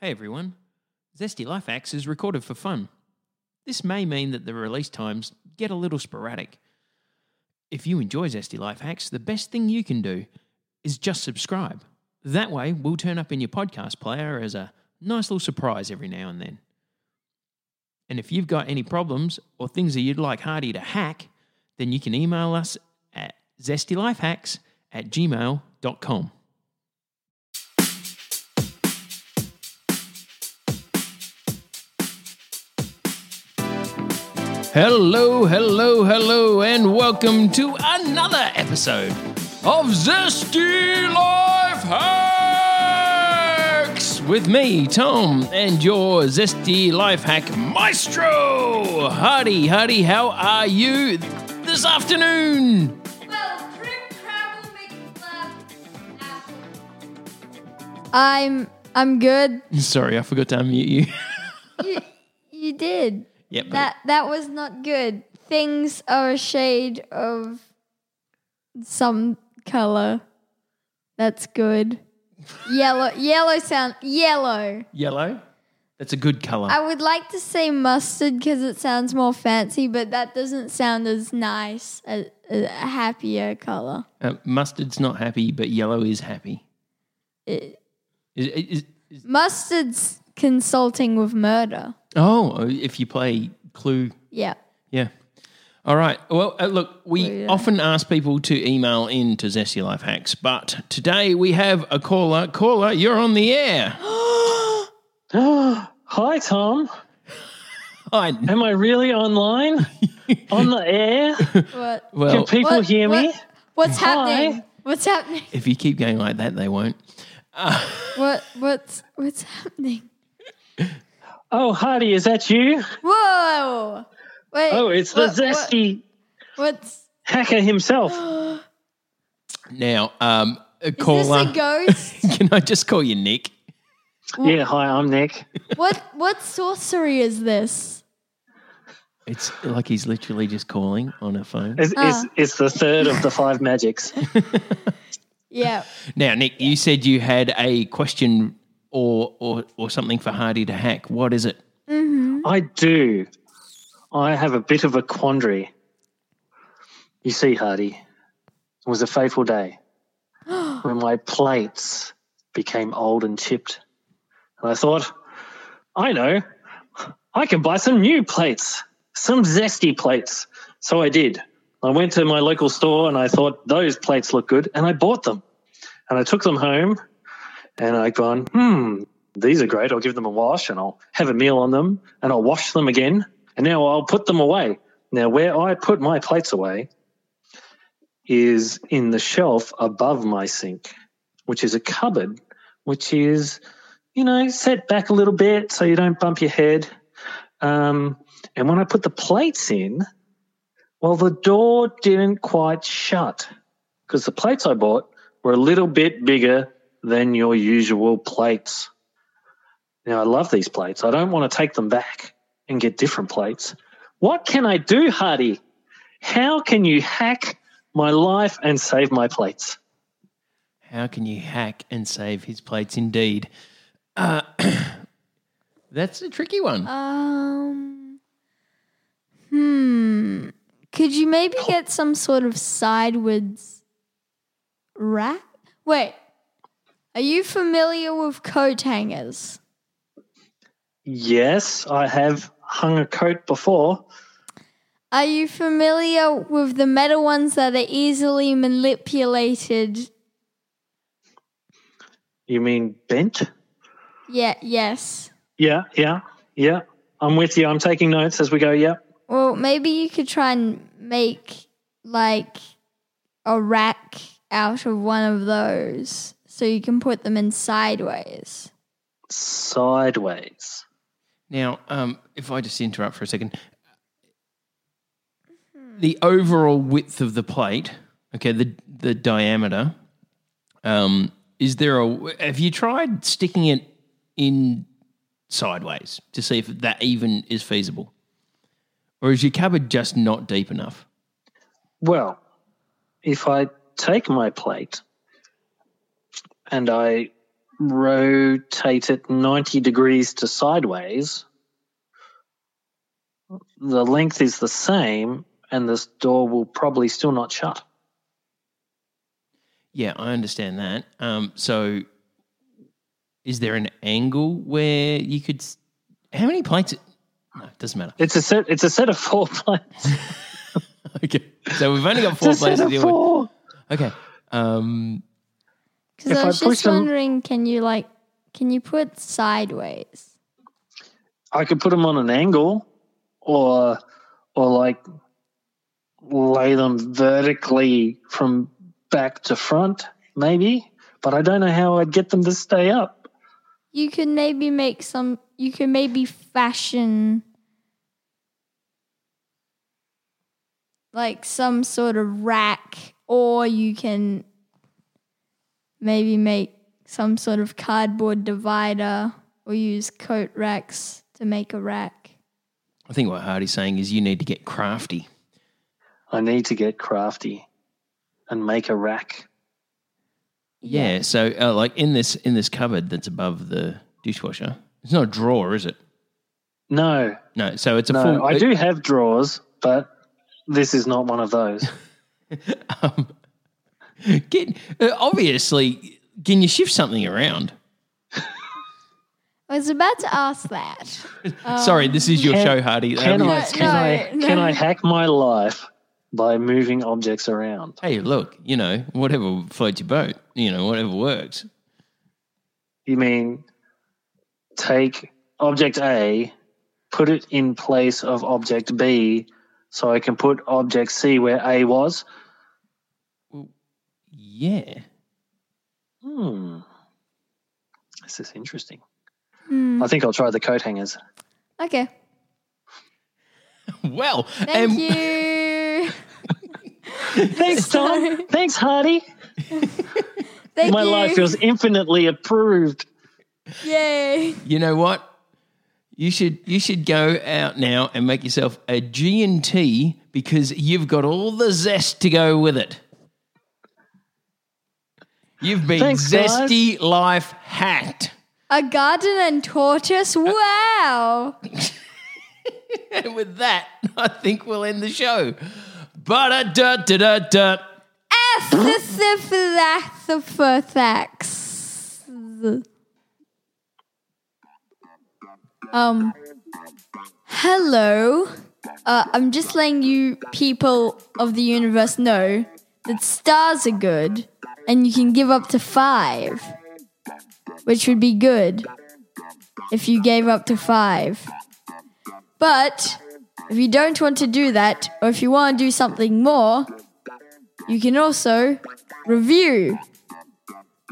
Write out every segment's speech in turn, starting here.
Hey everyone, Zesty Life Hacks is recorded for fun. This may mean that the release times get a little sporadic. If you enjoy Zesty Life Hacks, the best thing you can do is just subscribe. That way, we'll turn up in your podcast player as a nice little surprise every now and then. And if you've got any problems or things that you'd like Hardy to hack, then you can email us at zestylifehacks at gmail.com. Hello, hello, hello, and welcome to another episode of Zesty Life Hacks with me, Tom, and your Zesty Life Hack Maestro. Hardy, Hardy, how are you this afternoon? Well, Crib Crabble McFlap Apple. I'm I'm good. Sorry, I forgot to unmute you. You, you did. Yep. That that was not good. Things are a shade of some color. That's good. Yellow yellow sound yellow. Yellow. That's a good color. I would like to say mustard because it sounds more fancy, but that doesn't sound as nice. A, a happier color. Uh, mustard's not happy, but yellow is happy. It- Is, is, is, mustard's consulting with murder. Oh, if you play Clue Yeah. Yeah. All right. Well, uh, look, we yeah. often ask people to email in to Zesty Life Hacks, but today we have a caller. Caller, you're on the air. Hi, Tom. Hi. Am I really online? On the air? What? Can Well, people What- hear me? what- What's Hi. happening? What's happening? if you keep going like that, they won't. What what's what's happening? Oh, Hardy, is that you? Whoa! Wait. Oh, it's the what- what- zesty what's hacker himself. Now, um, a is caller. this a ghost? Can I just call you Nick? Yeah, hi, I'm Nick. what what sorcery is this? It's like he's literally just calling on a phone. It's, it's, it's the third of the five magics. Yeah. Now, Nick, you said you had a question or or or something for Hardy to hack. What is it? Mm-hmm. I do. I have a bit of a quandary. You see, Hardy, it was a fateful day when my plates became old and chipped. And I thought, I know, I can buy some new plates, some zesty plates. So I did. I went to my local store and I thought those plates look good and I bought them. And I took them home and I gone, hmm, these are great. I'll give them a wash and I'll have a meal on them and I'll wash them again. And now I'll put them away. Now, where I put my plates away is in the shelf above my sink, which is a cupboard, which is, you know, set back a little bit so you don't bump your head. Um, and when I put the plates in, well, the door didn't quite shut because the plates I bought were a little bit bigger than your usual plates. Now, I love these plates. I don't want to take them back and get different plates. What can I do, Hardy? How can you hack my life and save my plates? How can you hack and save his plates? Indeed. Uh, that's a tricky one. Um. Hmm. Could you maybe get some sort of sideways rack? Wait, are you familiar with coat hangers? Yes, I have hung a coat before. Are you familiar with the metal ones that are easily manipulated? You mean bent? Yeah, yes. Yeah, yeah, yeah. I'm with you. I'm taking notes as we go. Yeah. Well, maybe you could try and make like a rack out of one of those so you can put them in sideways. Sideways. Now, um, if I just interrupt for a second, the overall width of the plate, okay, the the diameter, um, is there a? Have you tried sticking it in sideways to see if that even is feasible, or is your cupboard just not deep enough? Well, if I take my plate and I rotate it 90 degrees to sideways, the length is the same and this door will probably still not shut. Yeah, I understand that. Um, so, is there an angle where you could? How many plates? No, it doesn't matter. It's a set it's a set of four plates. Okay, so we've only got four plates to deal with. four. Okay. Um, Because If I I was push just them- wondering, can you like, can you put sideways? I could put them on an angle or or like lay them vertically from back to front maybe, but I don't know how I'd get them to stay up. You could maybe make some. You could maybe fashion like some sort of rack, or you can maybe make some sort of cardboard divider, or use coat racks to make a rack. I think what Hardy's saying is you need to get crafty. I need to get crafty and make a rack. Yeah. So, uh, like in this in this cupboard that's above the dishwasher, it's not a drawer, is it? No, No. So it's a no, full. I do have drawers, but this is not one of those. Um, get uh, obviously. Can you shift something around? I was about to ask that. Sorry, this is your Can- show, Hardy. Can Um, I no, can I no. can I hack my life by moving objects around? Hey, look, you know, whatever floats your boat, you know, whatever works. You mean take object A, put it in place of object B, so I can put object C where A was? Yeah. Hmm. This is interesting. Hmm. I think I'll try the coat hangers. Okay. Well, Thank and you. Thanks, Tom. Thanks, Hardy. Thank My you. life feels infinitely approved. Yay. you know what? You should you should go out now and make yourself a G and T because you've got all the zest to go with it. You've been Thanks, guys. zesty life hacked. A garden and tortoise? Wow. And with that, I think we'll end the show. But da da da da. F the thax. Um. Hello. Uh, I'm just letting you people of the universe know that stars are good, and you can give up to five, which would be good if you gave up to five. But if you don't want to do that, or if you want to do something more, you can also review,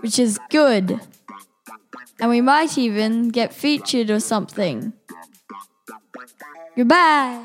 which is good. And we might even get featured or something. Goodbye.